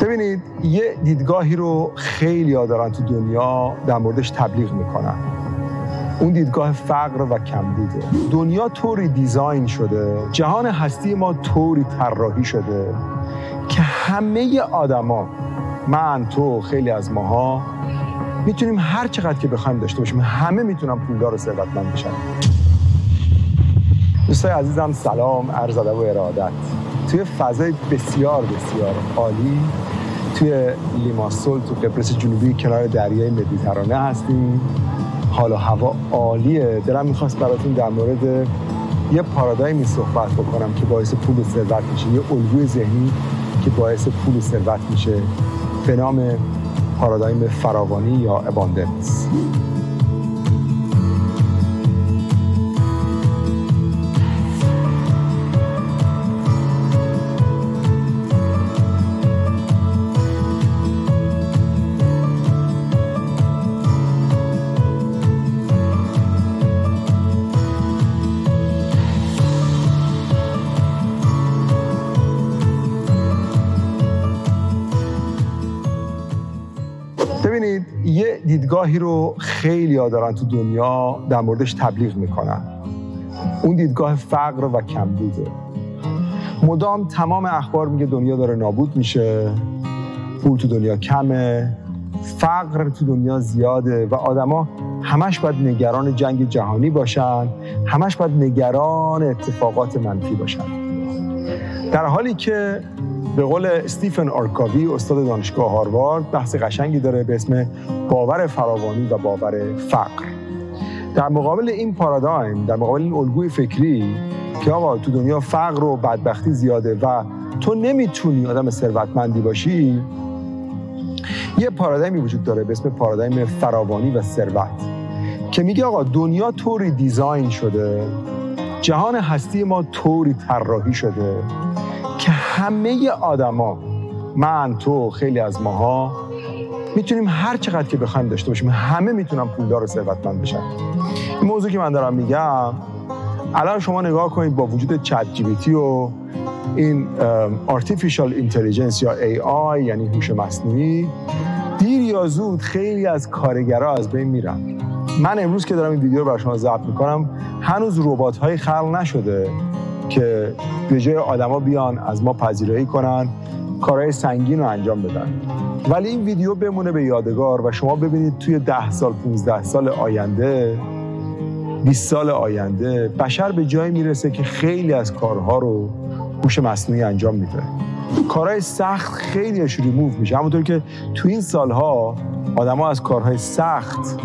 ببینید یه دیدگاهی رو خیلی دارن تو دنیا در موردش تبلیغ می‌کنن. اون دیدگاه فقر و کمبوده. دنیا طوری دیزاین شده جهان هستی ما طوری طراحی شده که همه آدما من تو خیلی از ماها می‌تونیم هر چقدر که بخوایم داشته باشیم همه می‌تونن پولدار و ثروتمند بشن. دوستای عزیزم سلام عرض ادب و ارادت. توی فضای بسیار بسیار عالی توی لیماسول تو قبرس جنوبی کنار دریای مدیترانه هستیم. حال و هوا عالیه. دلم می‌خواست براتون در مورد یه پارادایمی صحبت بکنم که باعث پول و ثروت میشه. یه الگوی ذهنی که باعث پول و ثروت میشه. به نام پارادایم فراوانی یا اباندنس یه دیدگاهی رو خیلی ها دارن تو دنیا در موردش تبلیغ می‌کنن. اون دیدگاه فقر و کمبوده. مدام تمام اخبار میگه دنیا داره نابود میشه پول تو دنیا کمه فقر تو دنیا زیاده و آدما همش باید نگران جنگ جهانی باشن همش باید نگران اتفاقات منفی باشن. در حالی که به قول استیفن آرکاوی استاد دانشگاه هاروارد بحث قشنگی داره به اسم باور فراوانی و باور فقر. در مقابل این پارادایم در مقابل این الگوی فکری که آقا تو دنیا فقر و بدبختی زیاده و تو نمی‌تونی آدم ثروتمندی باشی یه پارادایمی وجود داره به اسم پارادایم فراوانی و ثروت که میگه آقا دنیا طوری دیزاین شده جهان هستی ما طوری طراحی شده همه آدما من تو خیلی از ماها می‌تونیم هر چقدر که بخوایم داشته باشیم همه می‌تونن پولدار و ثروتمند بشن. این موضوع که من دارم میگم الان شما نگاه کنید با وجود چت جی و این artificial intelligence یا AI یعنی هوش مصنوعی دیر یا زود خیلی از کارگرها از بین میرن. من امروز که دارم این ویدیو رو برای شما ضبط می‌کنم هنوز ربات های خلق نشده. که به جای آدما بیان از ما پذیرایی کنن کارهای سنگین رو انجام بدن. ولی این ویدیو بمونه به یادگار و شما ببینید توی ده سال 15 سال آینده 20 سال آینده بشر به جایی می‌رسه که خیلی از کارها رو هوش مصنوعی انجام میده. کارهای سخت خیلیش ریموو میشه. همونطور که تو این سالها آدما از کارهای سخت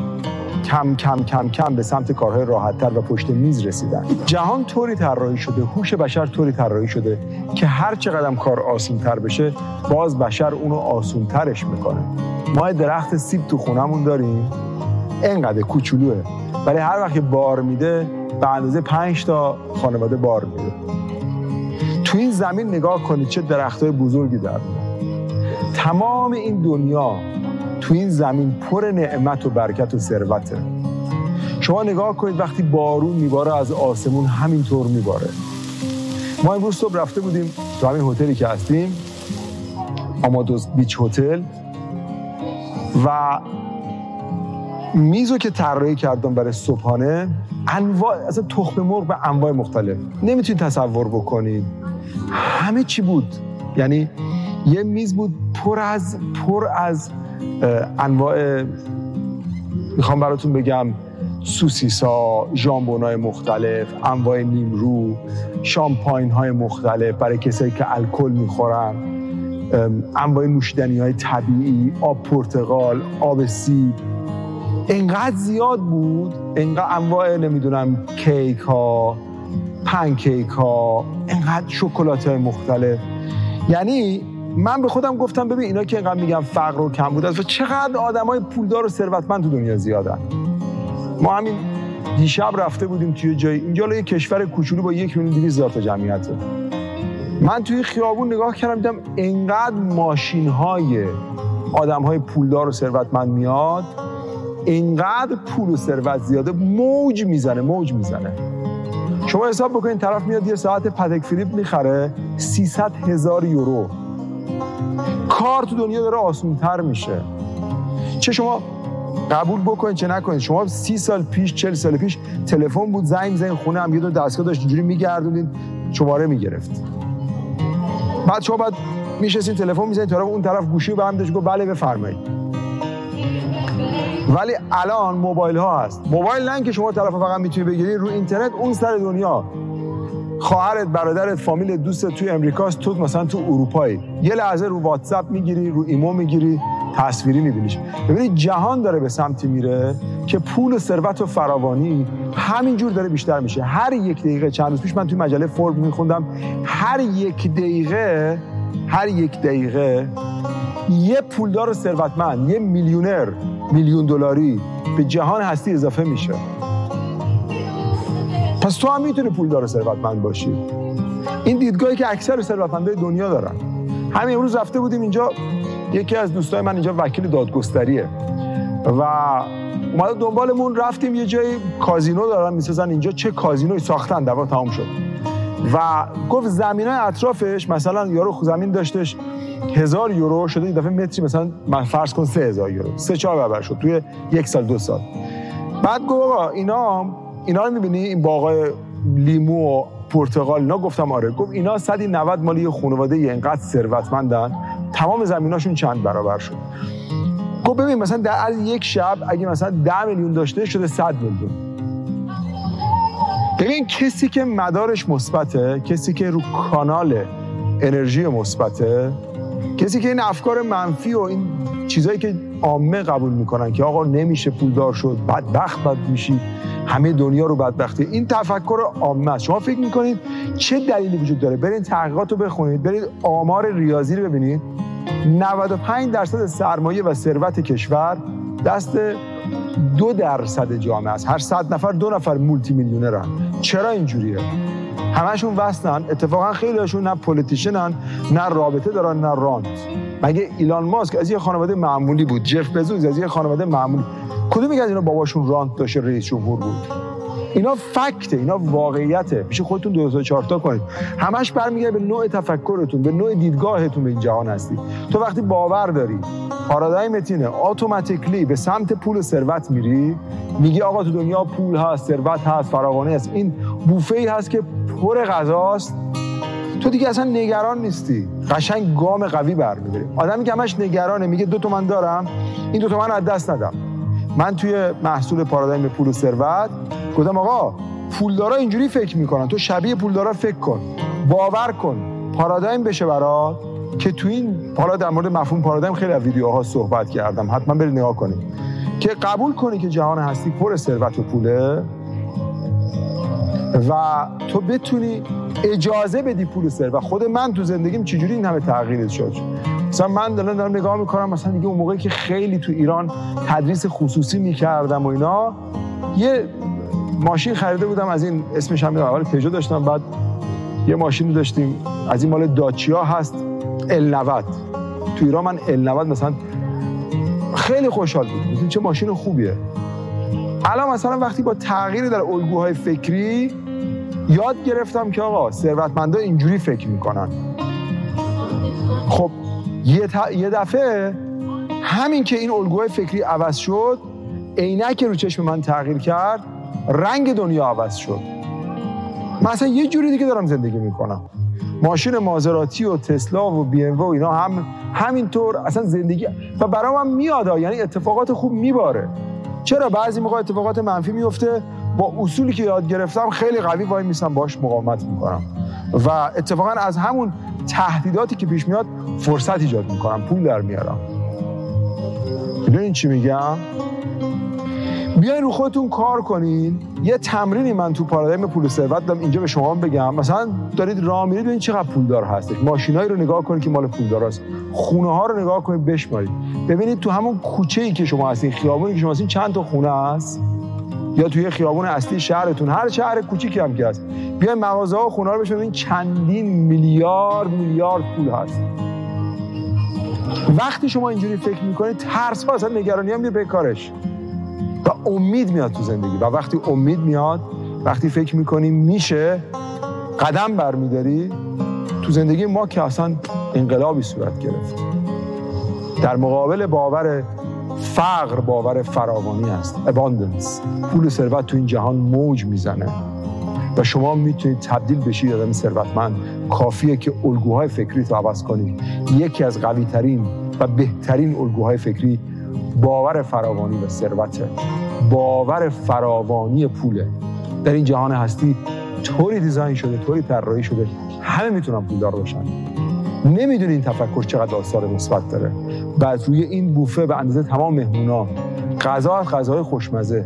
کم کم کم کم به سمت کارهای راحتتر و پشت میز رسیدن. جهان طوری طراحی شده هوش بشر طوری طراحی شده که هر چقدر کار آسونتر بشه باز بشر اونو آسونترش می‌کنه. ما درخت سیب تو خونمون داریم. انقدر کوچولوه. ولی هر وقت بار میده به اندازه پنج تا خانواده بار میده. تو این زمین نگاه کنید چه درختای بزرگی در تمام این دنیا تو این زمین پر نعمت و برکت و ثروته شما نگاه کنید وقتی بارون میباره از آسمون همینطور میباره. ما امروز صبح رفته بودیم تو همین هتلی که هستیم آمادوز بیچ هتل و میزو که طراحی کردم برای صبحانه انواع اصلا تخم مرغ به انواع مختلف. نمی‌تونید تصور بکنید. همه چی بود. یعنی یه میز بود پر از پر از انواع می‌خوام براتون بگم سوسیسا ژامبون های مختلف انواع نیمرو شامپاین های مختلف برای کسایی که الکل می‌خورن. انواع نوشیدنی های طبیعی آب پرتقال آب سیب. انقدر زیاد بود انقدر انواع نمی‌دونم کیک ها پنکیک ها انقدر شکلات های مختلف. یعنی من به خودم گفتم ببین اینا که اینقدر میگن فقر و کم بود و چقدر آدمای پولدار و ثروتمند تو دنیا زیادن. ما همین دیشب رفته بودیم توی جای اینجا یه کشور کوچولو با یک میلیون دویست هزار تا جمعیته من توی خیابون نگاه کردم دیدم انقدر ماشین های آدم های پولدار و ثروتمند میاد اینقدر پول و ثروت زیاده موج می‌زنه موج می‌زنه. شما حساب بکنید طرف میاد یه ساعت پتک فیلیپ می‌خره 300 هزار یورو. کار تو دنیا داره آسونتر میشه. چه شما قبول بکنید چه نکنید. شما سی سال پیش چل سال پیش تلفن بود زنگ زنگ خونه هم یه دو دستگاه داشت اینجوری میگردونید شماره می‌گرفت. بعد شما بعد میشستین تلفن می‌زنید طرف اون طرف گوشی به هم داشت بله بفرمایید. ولی الان موبایل ها هست. موبایل نه که شما طرف فقط می‌تونی بگیری رو اینترنت اون سر دنیا. خواهرت برادرت فامیل دوست توی امریکاست تو مثلا تو اروپایی. یه لحظه رو واتساپ می‌گیری رو ایمو می‌گیری تصویری میبینیش. ببینید جهان داره به سمتی میره که پول و ثروت و فراوانی همینجور داره بیشتر میشه. هر یک دقیقه چند روز پیش من توی مجله فورب میخوندم. هر یک دقیقه هر یک دقیقه یه پولدار ثروتمند یه میلیونر میلیون دلاری به جهان هستی اضافه میشه. پس تو هم می‌تونی پولدار و ثروتمند باشی. این دیدگاهی که اکثر ثروتمندای دنیا دارن. همین امروز رفته بودیم اینجا یکی از دوستای من اینجا وکیل دادگستریه. و اومده دنبالمون رفتیم یه جای کازینو دارن می‌سازن اینجا. چه کازینوی ساختن؟ دوا تمام شد. و گفت زمین اطرافش مثلا یارو زمین داشتش هزار یورو شده این دفعه متری مثلا من فرض کن سه هزار یورو سه چهار برابر شد توی یک سال دو سال. بعد گفت آقا اینا اینا رو می‌بینی؟ این باغای لیمو و پرتقال اینا گفتم آره. گفت اینا 190 مالی یه خانواده اینقدر ثروتمندن. تمام زمیناشون چند برابر شد. گفت ببین مثلا در از یک شب اگه مثلا 10 میلیون داشته شده 100 میلیون. ببین کسی که مدارش مثبته کسی که رو کانال انرژی مثبته کسی که این افکار منفی و این چیزایی که عامه قبول می‌کنن که آقا نمیشه پولدار شد بدبخت بد میشی. همه دنیا رو بدبختی این تفکر عامه است. شما فکر می‌کنید چه دلیلی وجود داره؟ برید تحقیقات رو بخونید برید آمار ریاضی رو ببینید. 95 درصد سرمایه و ثروت کشور دست دو درصد جامعه است. هر صد نفر دو نفر مولتی میلیونرن. چرا اینجوریه؟ همشون وستن اتفاقا خیلیشون نه پولیتیشنن نه رابطه دارن نه رانت. مگه ایلان ماسک از یه خانواده معمولی بود؟ جف بزوز از یه خانواده معمولی. کدوم از اینا باباشون رانت داشته رئیس جمهور بود؟ اینا فکته اینا واقعیته. میشه خودتون 2004 تا کنید. همش برمیگرده به نوع تفکرتون به نوع دیدگاهتون به این جهان هستی. تو وقتی باور داری پارادایم تینه اتوماتیکلی به سمت پول و ثروت میری میگی آقا تو دنیا پول هست ثروت هست فراوانی هست. این بوفه ای هست که پر غذاست. تو دیگه اصلا نگران نیستی. قشنگ گام قوی برمیداری. آدمی که همش نگرانه میگه دو تومن دارم این دو تومن از دست ندم. من توی محصول پارادایم پول و ثروت گفتم آقا پولدارا اینجوری فکر می‌کنن. تو شبیه پولدارا فکر کن. باور کن. پارادایم بشه برات. که تو این حالا در مورد مفهوم پارادایم خیلی از ویدیوها صحبت کردم. حتما برید نگاه کنید. که قبول کنی که جهان هستی پر ثروت و پوله. و تو بتونی اجازه بدی پول و خود من تو زندگیم چجوری این همه تغییر شد؟ مثلا من دارم دارم نگاه می‌کنم مثلا دیگه اون موقعی که خیلی تو ایران تدریس خصوصی می‌کردم و اینا یه ماشین خریده بودم از این اسمش هم اول پژو داشتم. بعد یه ماشین داشتیم. از این مال داچیا هست ال 90 تو ایران من ال 90 مثلا خیلی خوشحال بود. چه ماشین خوبیه؟ الان مثلا وقتی با تغییر در الگوهای فکری یاد گرفتم که آقا ثروتمندا اینجوری فکر می‌کنن. خب یه, یه دفعه همین که این الگوهای فکری عوض شد عینک رو چشم من تغییر کرد رنگ دنیا عوض شد. من اصلا یه جوری دیگه دارم زندگی می‌کنم. ماشین مازراتی و تسلا و بی ام و اینا هم همینطور اصلا زندگی و برام هم میاد یعنی اتفاقات خوب میباره. چرا بعضی موقع اتفاقات منفی میفته؟ با اصولی که یاد گرفتم خیلی قوی وای میسم باش مقاومت می‌کنم. و اتفاقا از همون تهدیداتی که پیش میاد فرصت ایجاد می‌کنم پول در میارم. این چی میگم؟ بیاین رو خودتون کار کنین. یه تمرینی من تو پارادایم پول ثروت دارم اینجا به شما بگم. مثلا دارید راه میرید ببینید چقدر پولدار هستش ماشینایی رو نگاه کنید که مال پولداراست خونه ها رو نگاه کنید بشمارید. ببینید تو همون کوچه ای که شما هستین خیابونی که شما هستین چند تا خونه هست؟ یا توی خیابون اصلی شهرتون. هر شهر کوچیکی هم که هست. بیاین مغازه ها و خونه ها رو ببینید چندین میلیارد میلیارد پول هست. وقتی شما اینجوری فکر می‌کنید ترس ها اصلا نگرانی هم به کارش و امید میاد تو زندگی. و وقتی امید میاد وقتی فکر می‌کنی میشه قدم برمیداری تو زندگی ما که اصلا انقلابی صورت گرفت. در مقابل باور فقر باور فراوانی است abundance. پول ثروت تو این جهان موج می‌زنه. و شما می‌تونید تبدیل بشید آدم ثروتمند. کافیه که الگوهای فکری رو عوض کنید. یکی از قوی ترین و بهترین الگوهای فکری باور فراوانی و ثروته باور فراوانی پوله در این جهان هستی طوری دیزاین شده طوری طراحی شده همه می‌تونن پولدار باشن. نمی‌دونی این تفکر چقدر آثار مثبت داره. بعد روی این بوفه به اندازه تمام مهمونا غذا از غذاهای خوشمزه.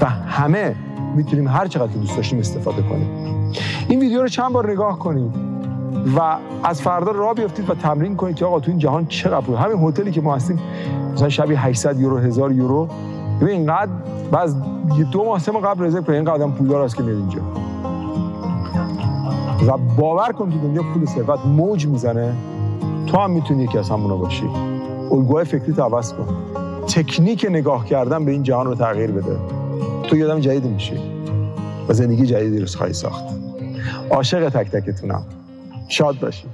و همه می‌تونیم هر چقدر دوست داشتیم استفاده کنیم. این ویدیو رو چند بار نگاه کنید. و از فردا راه بیافتید و تمرین کنید که آقا تو این جهان چقدر پول همین هتلی که ما هستیم مثلا شبیه 800 یورو 1000 یورو. ببین اینقدر بعد دو ماه سه ماه قبل رزرو کنید. اینقدر پولدار است که میاد اینجا. و باور کن تو دنیا پول ثروت موج می‌زنه. تو هم می‌تونی یکی از همونا باشی. الگوهای فکری تو عوض کن. تکنیک نگاه کردن به این جهان رو تغییر بده. تو یادم جدید میشی. و زندگی جدیدی رو خواهی ساخت. عاشق تک تکتونم. شاد باشی.